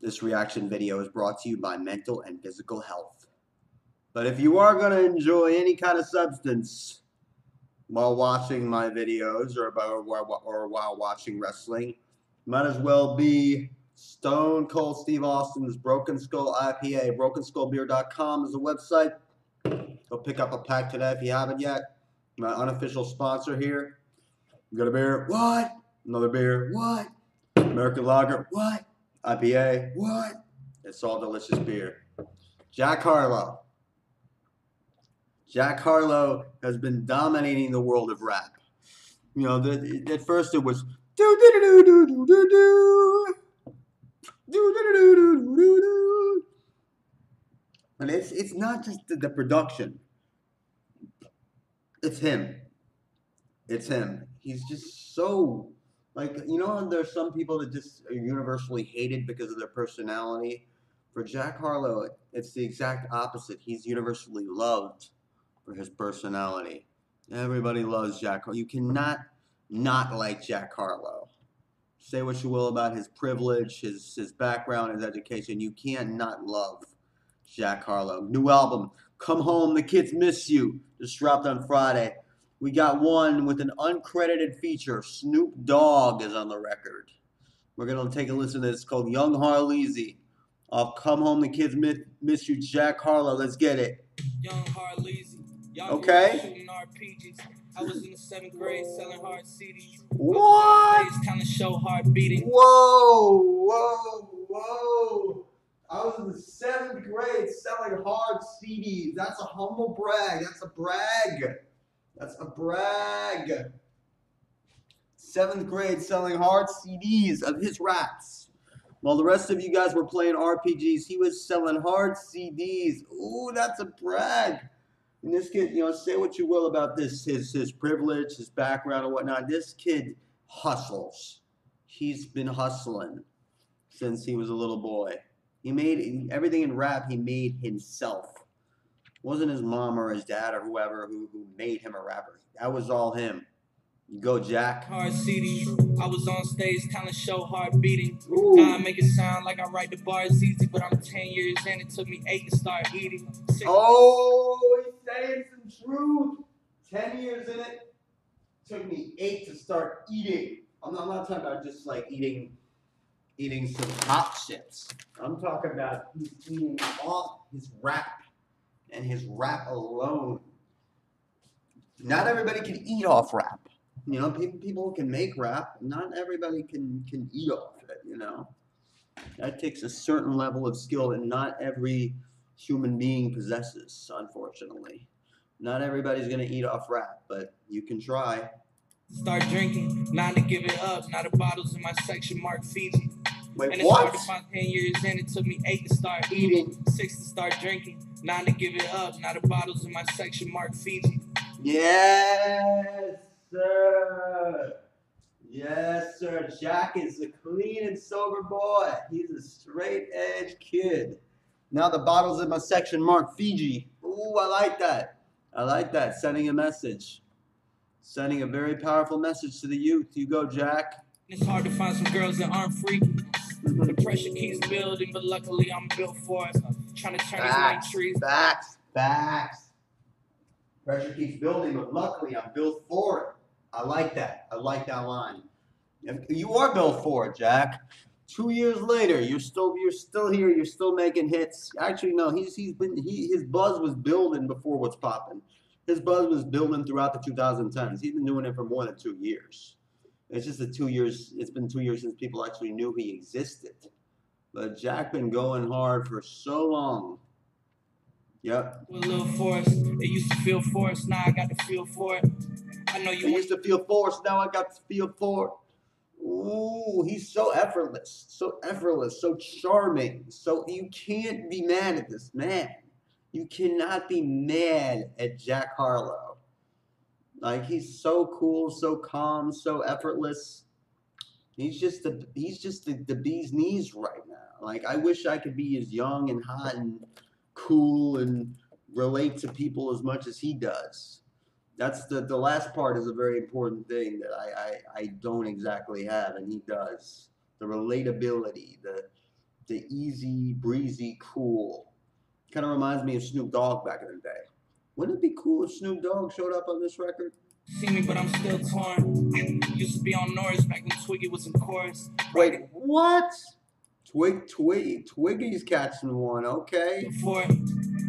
This reaction video is brought to you by Mental and Physical Health. But if you are going to enjoy any kind of substance while watching my videos or, or, while watching wrestling, might as well be Stone Cold Steve Austin's Broken Skull IPA. BrokenSkullBeer.com is the website. Go pick up a pack today if you haven't yet. My unofficial sponsor here. You got a beer? What? Another beer? What? American Lager? What? IPA? What? It's all delicious beer. Jack Harlow. Jack Harlow has been dominating the world of rap. You know, the, at first it was do do do do do do do do do do do do do and it's it's not just the, the production. It's him. It's him. He's just so like you know there's some people that just are universally hated because of their personality. For Jack Harlow, it's the exact opposite. He's universally loved for his personality. Everybody loves Jack Harlow. You cannot not like Jack Harlow. Say what you will about his privilege, his his background, his education. You can't not love Jack Harlow. New album, Come Home, The Kids Miss You, just dropped on Friday. We got one with an uncredited feature. Snoop Dogg is on the record. We're going to take a listen to this. It's called Young Harleezy. Off Come Home, The Kids Miss, Miss You, Jack Harlow. Let's get it. Young Harleezy. Young Okay. RPGs. I was in the seventh grade selling hard CDs. What? Kind of show heart beating. Whoa, whoa, whoa. I was in the seventh grade selling hard CDs. That's a humble brag. That's a brag. That's a brag. Seventh grade selling hard CDs of his raps. While the rest of you guys were playing RPGs, he was selling hard CDs. Ooh, that's a brag. And this kid, you know, say what you will about this, his his privilege, his background, and whatnot. This kid hustles. He's been hustling since he was a little boy. He made everything in rap. He made himself. Wasn't his mom or his dad or whoever who, who made him a rapper. That was all him. Go Jack. Hard CDs. I was on stage telling show heart beating. Ooh. Now I make it sound like I write the bars easy, but I'm 10 years in. It took me eight to start eating. Oh, he's saying some truth. Ten years in it. Took me eight to start eating. I'm not, I'm not talking about just like eating, eating some hot chips. I'm talking about he's eating all his rap and his rap alone. Not everybody can eat off rap. You know, people people can make rap. Not everybody can can eat off it. You know, that takes a certain level of skill, and not every human being possesses, unfortunately. Not everybody's gonna eat off rap, but you can try. Start drinking. not to give it up. Now the bottles in my section mark Fiji. Wait, And it's hard what? find 10 years in. It took me eight to start eating. Six to start drinking. Nine to give it up. Now the bottles in my section mark Fiji. Yes, sir. Yes, sir. Jack is a clean and sober boy. He's a straight edge kid. Now the bottles in my section mark Fiji. Ooh, I like that. I like that. Sending a message. Sending a very powerful message to the youth. You go, Jack. It's hard to find some girls that aren't freaky. The pressure keeps building, but luckily I'm built for it. Trying to turn white Facts, trees. facts, facts. Pressure keeps building, but luckily I'm built for it. I like that. I like that line. You are built for it, Jack. Two years later, you're still you're still here. You're still making hits. Actually, no, he's he's been he his buzz was building before what's popping. His buzz was building throughout the 2010s. He's been doing it for more than two years. It's just the two years. It's been two years since people actually knew he existed. But Jack been going hard for so long. Yep. With a little force. It used to feel forced, now I got the feel for it. I know you used to feel forced, now I got to feel for it. Ooh, he's so effortless, so effortless, so charming. So you can't be mad at this man. You cannot be mad at Jack Harlow. Like he's so cool, so calm, so effortless. He's just the he's just the, the bee's knees right now. Like I wish I could be as young and hot and cool and relate to people as much as he does. That's the the last part is a very important thing that I I, I don't exactly have and he does. The relatability, the the easy, breezy, cool. Kind of reminds me of Snoop Dogg back in the day. Wouldn't it be cool if Snoop Dogg showed up on this record? See me, but I'm still torn. Used to be on Norris back when Twiggy was in chorus. Wait, what? Twig, Twig, Twiggy's catching one. Okay. Before,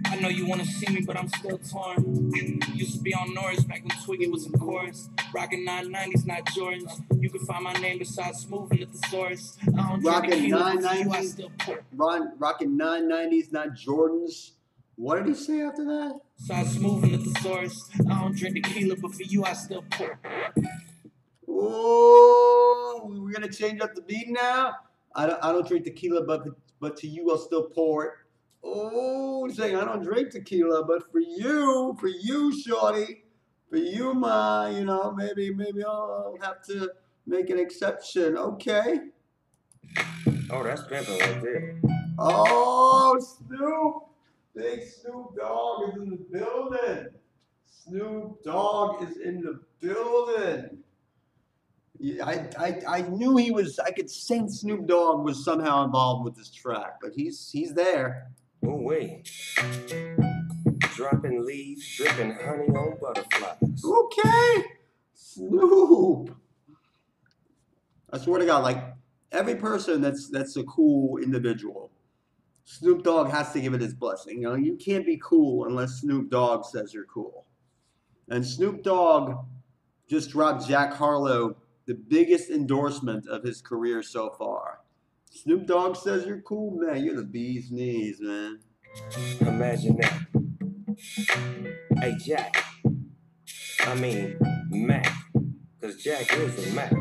I know you wanna see me, but I'm still torn. Used to be on Norris back when Twiggy was in chorus. Rockin' 990s, not Jordans. You can find my name beside Smooth and the source. I don't drink Rockin' tequila, but for you, I 990s? Ron, rocking 990s, not Jordans. What did he say after that? Side Smooth and at the source. I don't drink tequila, but for you, I still pour. Oh, we're gonna change up the beat now. I don't, I don't drink tequila, but but to you I'll still pour it. Oh, he's saying I don't drink tequila, but for you, for you, shorty, for you, ma, you know, maybe maybe I'll have to make an exception. Okay. Oh, that's pimping right there. Oh, Snoop, big Snoop Dogg is in the building. Snoop Dogg is in the building. Yeah, I, I, I knew he was. I could sense Snoop Dogg was somehow involved with this track, but he's he's there. Oh, wait. Dropping leaves, dripping honey on butterflies. Okay, Snoop. I swear to God, like every person that's that's a cool individual, Snoop Dogg has to give it his blessing. You know, you can't be cool unless Snoop Dogg says you're cool. And Snoop Dogg just dropped Jack Harlow, the biggest endorsement of his career so far. Snoop Dogg says you're cool, man. You're the bee's knees, man. Imagine that. Hey, Jack. I mean, Mac. Because Jack is a Mac.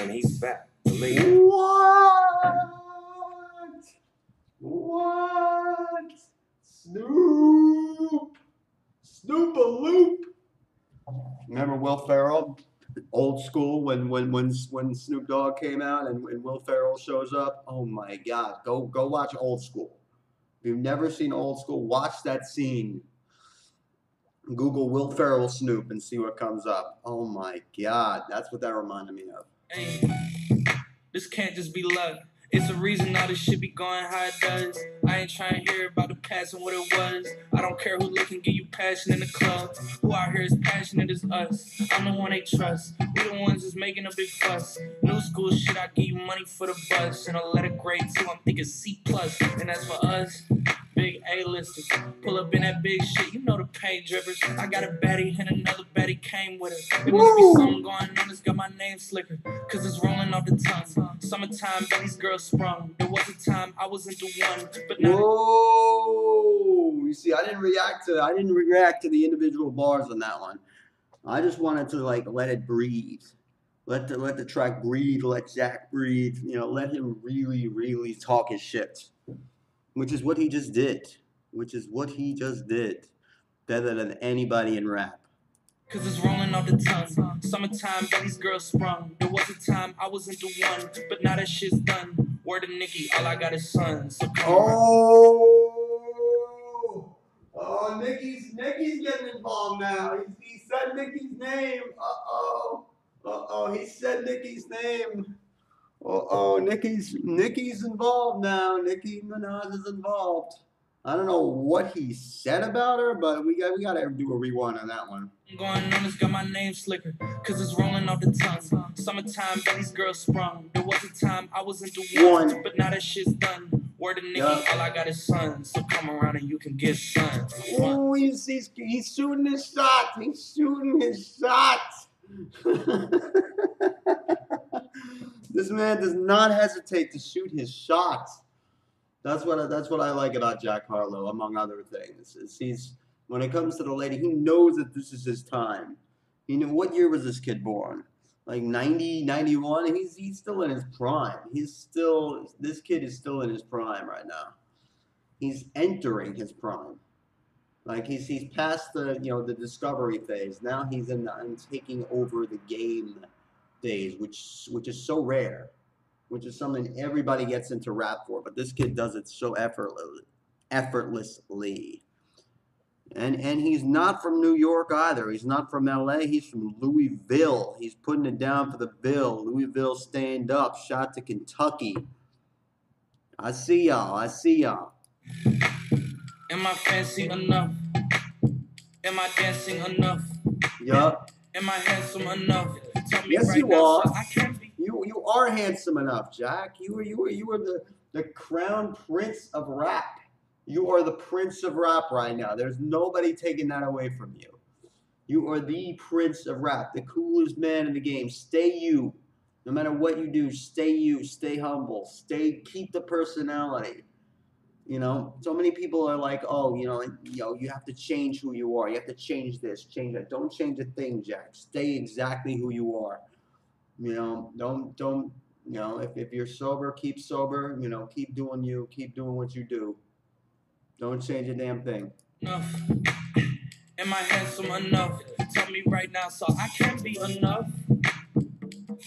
And he's back. Believe it. What? What? Snoop. Snoop a loop. Remember Will Ferrell? Old school when when when when Snoop Dogg came out and, and Will Ferrell shows up. Oh my God! Go go watch Old School. If you've never seen Old School, watch that scene. Google Will Ferrell Snoop and see what comes up. Oh my God! That's what that reminded me of. Hey, this can't just be luck. It's a reason all this shit be going how it does. I ain't trying to hear about the past and what it was. I don't care who look and give you passion in the club. Who out here is passionate as us. I'm the one they trust. We the ones that's making a big fuss. New school shit, I give you money for the bus. And a letter grade so I'm thinking C plus. And that's for us. Big A-listers. Pull up in that big shit, you know the paint drippers. I got a baddie and another baddie came with her. It must be something going on that's got my name slicker. Cause it's rolling off the tongue. Summertime, Betty's girls sprung. There was a time I was into one, but now Whoa! You see, I didn't react to I didn't react to the individual bars on that one. I just wanted to like let it breathe. Let the let the track breathe, let Jack breathe, you know, let him really, really talk his shit. Which is what he just did. Which is what he just did. Better than anybody in rap. Cause it's rolling off the tongue. Summertime, Betty's girls sprung. There was a time I was into one, but now that shit's done. Word to Nicki, all I got is sons. So. Oh, oh, Nicki's Nicki's getting involved now. He, he said Nicki's name. Uh oh, uh oh, he said Nicki's name. Uh oh, Nicki's Nicki's involved now. Nicki Minaj is involved. I don't know what he said about her, but we got we got to do a rewind on that one. I'm going on, it's got my name slicker. Cause it's rolling off the tongue. Summertime, Betty's girls sprung. There was a time I was into one, One. but now that shit's done. Word to Nicki, Yeah. all I got is sons. So come around and you can get sons. Oh, he's, he's, he's shooting his shots. He's shooting his shot. this man does not hesitate to shoot his shots. That's what I, that's what I like about Jack Harlow, among other things. Is he's when it comes to the lady, he knows that this is his time. You know, what year was this kid born? Like 90, 91? He's he's still in his prime. He's still this kid is still in his prime right now. He's entering his prime. Like he's he's past the you know the discovery phase. Now he's in the in taking over the game phase, which which is so rare, which is something everybody gets into rap for. But this kid does it so effortlessly, effortlessly. And and he's not from New York either. He's not from L.A. He's from Louisville. He's putting it down for the Ville. Louisville stand up. Shot to Kentucky. I see y'all. I see y'all. Am I fancy enough? Am I dancing enough? Yup. Am I handsome enough? Yes, right you now are. so I can be. You you are handsome enough, Jack. You were you were you were the the crown prince of rap. You are the prince of rap right now. There's nobody taking that away from you. You are the prince of rap, the coolest man in the game. Stay you. No matter what you do, stay you. Stay humble. Stay keep the personality. You know, so many people are like, oh, you know, you know, you have to change who you are. You have to change this, change that. Don't change a thing, Jack. Stay exactly who you are. You know, don't don't you know if, if you're sober, keep sober. You know, keep doing you, keep doing what you do. Don't change a damn thing. enough? Am I handsome enough? Tell me right now so I can't be enough.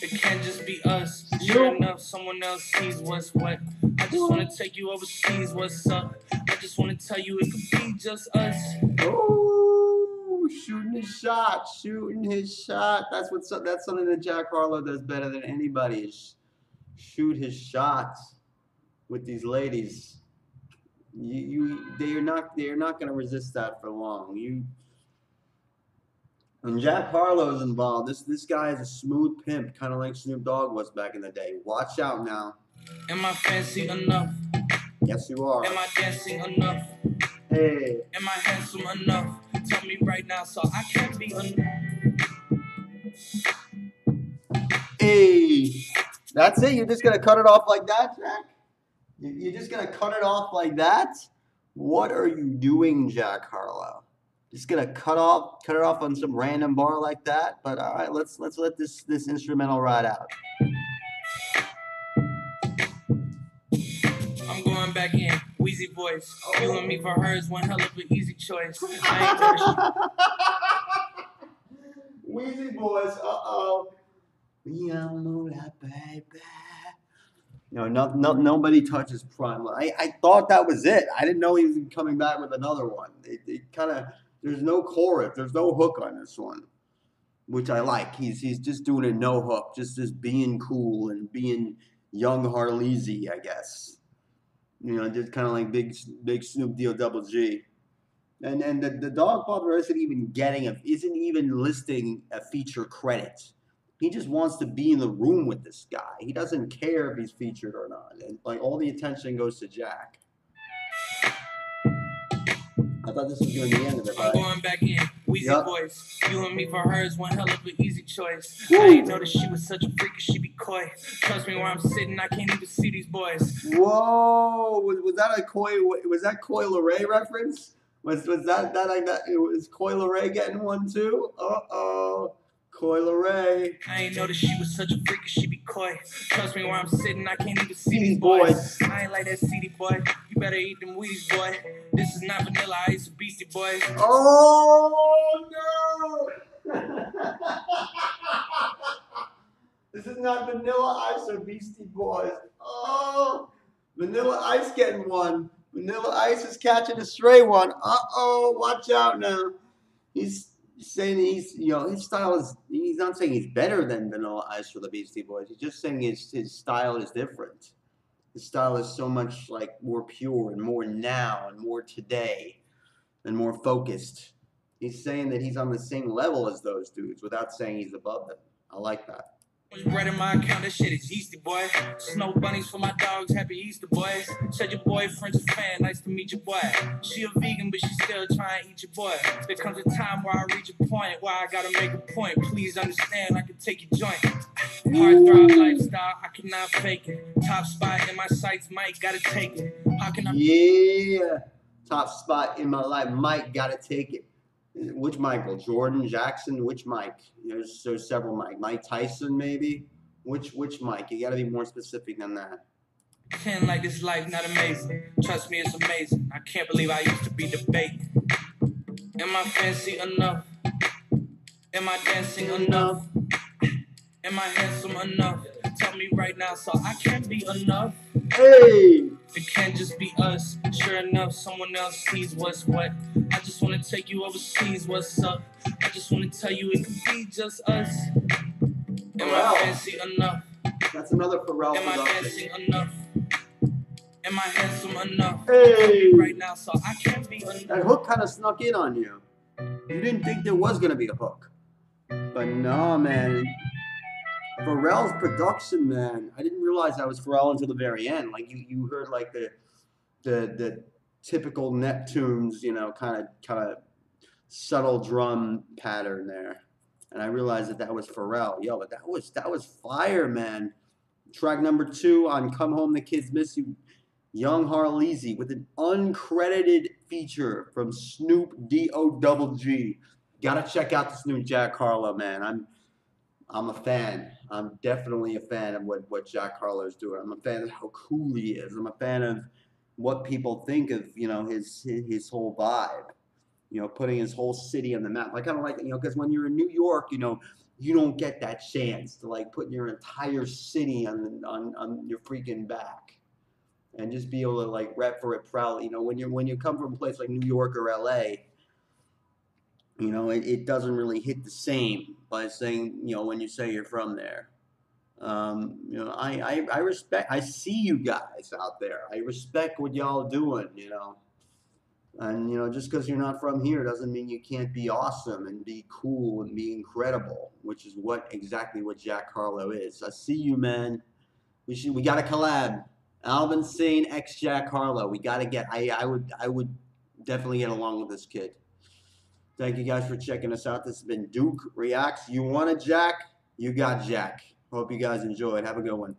It can't just be us. Sure enough, someone else sees what's what. I just wanna take you overseas, what's up? I just wanna tell you it could be just us. Oh, shooting his shot, shooting his shot. That's what so- that's something that Jack Harlow does better than anybody. Is shoot his shots with these ladies. You, you they are not they are not going to resist that for long. You when Jack Harlow's involved, this this guy is a smooth pimp, kind of like Snoop Dogg was back in the day. Watch out now. Am I fancy enough? Yes, you are. Am I dancing enough? Hey, Am I handsome enough? Tell me right now so I can't be enough. hey. That's it. You're just gonna cut it off like that, Jack? You're just gonna cut it off like that? What are you doing, Jack Harlow? Just gonna cut off, cut it off on some random bar like that? But all right, let's let's let this this instrumental ride out. I'm going back in. Wheezy voice. You and me for her is one hell of an easy choice. I ain't never Wheezy boys, uh oh. baby. No, no, no, nobody touches Prime. I, I thought that was it. I didn't know he was coming back with another one. It, it kind of, there's no chorus, there's no hook on this one, which I like. He's he's just doing a no hook, just just being cool and being young Harleezy, I guess. You know, just kind of like big big Snoop D O Double G. And and the, the dog father isn't even getting a isn't even listing a feature credit. He just wants to be in the room with this guy. He doesn't care if he's featured or not. And like all the attention goes to Jack. I thought this was gonna be the end of it, I'm but going back in. Wheezy Yup. voice. You and me for her is one hell of an easy choice. Woo. I ain't noticed she was such a freak, she be coy. Trust me, where I'm sitting, I can't even see these boys. whoa, was, was that a Coy was that Coy Ray reference? Was was that that I that it was Coy Ray getting one too? Uh oh. Coy Ray. I ain't noticed she was such a freak, she be coy. Trust me, where I'm sitting, I can't even see these boys. boys. I ain't like that CD boy. You better eat them Wheaties, boy. This is not vanilla ice, Beastie Boys. Oh no! this is not Vanilla Ice or Beastie Boys. Oh, Vanilla Ice getting one. Vanilla Ice is catching a stray one. Uh oh, watch out now. He's saying he's, you know, his style is. He's not saying he's better than Vanilla Ice or the Beastie Boys. He's just saying his his style is different. His style is so much like more pure and more now and more today and more focused. He's saying that he's on the same level as those dudes without saying he's above them. I like that. Bread in my account, that shit is yeasty, boy. Snow bunnies for my dogs, happy Easter, boys. Said your boyfriend's a fan, nice to meet your boy. She a vegan, but she still trying to eat your boy. There comes a time where I reach a point where I gotta make a point. Please understand, I can take your joint. Heartthrob lifestyle, I cannot fake it. Top spot in my sights, Mike, gotta take it. How can I? Yeah. Top spot in my life. Mike got to take it. Which Michael? Jordan, Jackson? Which Mike? There's, there's several Mike. Mike Tyson, maybe? Which which Mike? You got to be more specific than that. Pretend like this life not amazing. Trust me, it's amazing. I can't believe I used to be debating. Am I fancy enough? Am I dancing enough? Am I handsome enough? Tell me right now so I can't be enough. Hey! It can't just be us. Sure enough, someone else sees what's what. I just wanna take you overseas, what's up? I just wanna tell you it could be just us. Am Wow. I fancy enough? That's another Pharrell Am I dancing enough? Am I handsome enough Hey! right now? So I can't be That enough. hook kind of snuck in on you. You didn't think there was gonna be a hook, but no, man. Pharrell's production, man. I didn't realize that was Pharrell until the very end. Like you, you heard like the, the, the typical Neptunes, you know, kind of, kind of subtle drum pattern there, and I realized that that was Pharrell. Yo, but that was that was fire, man. Track number two on "Come Home, the Kids Miss You." Young Harleezy with an uncredited feature from Snoop D O double G. Gotta check out this new Jack Harlow, man. I'm I'm a fan. I'm definitely a fan of what, what Jack Harlow's doing. I'm a fan of how cool he is. I'm a fan of what people think of, you know, his his, whole vibe. You know, putting his whole city on the map. Like kind of like, you know, because when you're in New York, you know, you don't get that chance to like put your entire city on on, on your freaking back and just be able to like rep for it proudly. You know, when you when you come from a place like New York or LA, you know, it, it doesn't really hit the same by saying, you know, when you say you're from there. Um, you know, I, I, I respect, I see you guys out there. I respect what y'all doing, you know. And, you know, just because you're not from here doesn't mean you can't be awesome and be cool and be incredible, which is what exactly what Jack Harlow is. I see you, man. We should, we got to collab. Alvin Sane X Jack Harlow. We got to get. I I would I would definitely get along with this kid. Thank you guys for checking us out. This has been Duke Reacts. You want a Jack? You got Jack. Hope you guys enjoyed. Have a good one.